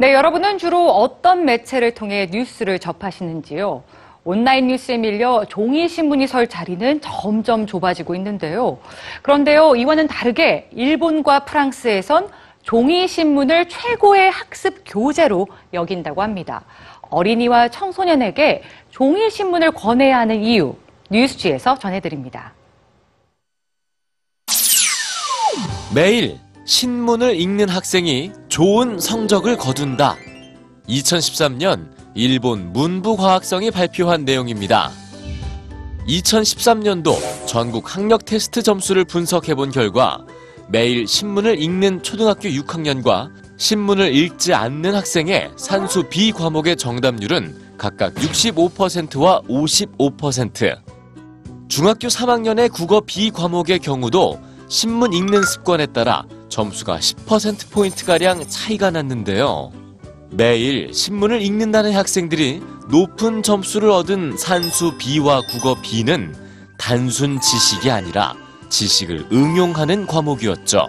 네, 여러분은 주로 어떤 매체를 통해 뉴스를 접하시는지요? 온라인 뉴스에 밀려 종이 신문이 설 자리는 점점 좁아지고 있는데요. 그런데요, 이와는 다르게 일본과 프랑스에선 종이 신문을 최고의 학습 교재로 여긴다고 합니다. 어린이와 청소년에게 종이 신문을 권해야 하는 이유, 뉴스지에서 전해드립니다. 매일 신문을 읽는 학생이 좋은 성적을 거둔다. 2013년 일본 문부과학성이 발표한 내용입니다. 2013년도 전국 학력 테스트 점수를 분석해 본 결과 매일 신문을 읽는 초등학교 6학년과 신문을 읽지 않는 학생의 산수 B 과목의 정답률은 각각 65%와 55%. 중학교 3학년의 국어 B 과목의 경우도 신문 읽는 습관에 따라 점수가 10%포인트가량 차이가 났는데요. 매일 신문을 읽는다는 학생들이 높은 점수를 얻은 산수 B와 국어 B는 단순 지식이 아니라 지식을 응용하는 과목이었죠.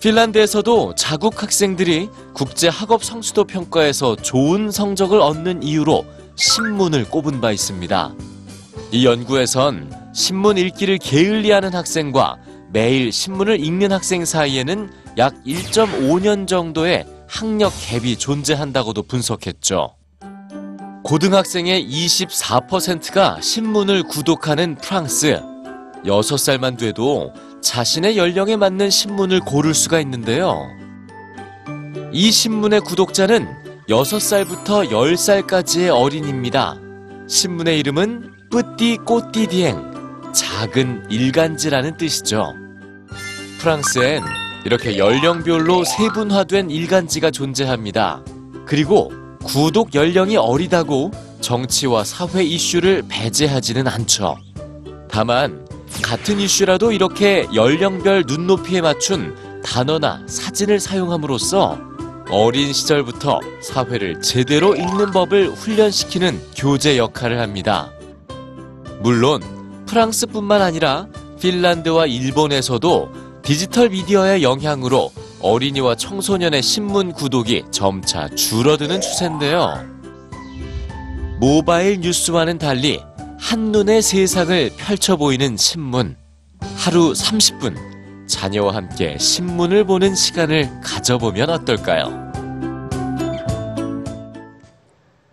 핀란드에서도 자국 학생들이 국제 학업 성수도 평가에서 좋은 성적을 얻는 이유로 신문을 꼽은 바 있습니다. 이 연구에선 신문 읽기를 게을리하는 학생과 매일 신문을 읽는 학생 사이에는 약 1.5년 정도의 학력 갭이 존재한다고도 분석했죠. 고등학생의 24%가 신문을 구독하는 프랑스. 6살만 돼도 자신의 연령에 맞는 신문을 고를 수가 있는데요. 이 신문의 구독자는 6살부터 10살까지의 어린입니다. 신문의 이름은 뿌띠 꼬띠디엥, 작은 일간지라는 뜻이죠. 프랑스엔 이렇게 연령별로 세분화된 일간지가 존재합니다. 그리고 구독 연령이 어리다고 정치와 사회 이슈를 배제하지는 않죠. 다만 같은 이슈라도 이렇게 연령별 눈높이에 맞춘 단어나 사진을 사용함으로써 어린 시절부터 사회를 제대로 읽는 법을 훈련시키는 교재 역할을 합니다. 물론 프랑스뿐만 아니라 핀란드와 일본에서도 디지털 미디어의 영향으로 어린이와 청소년의 신문 구독이 점차 줄어드는 추세인데요. 모바일 뉴스와는 달리 한눈에 세상을 펼쳐 보이는 신문. 하루 30분 자녀와 함께 신문을 보는 시간을 가져보면 어떨까요?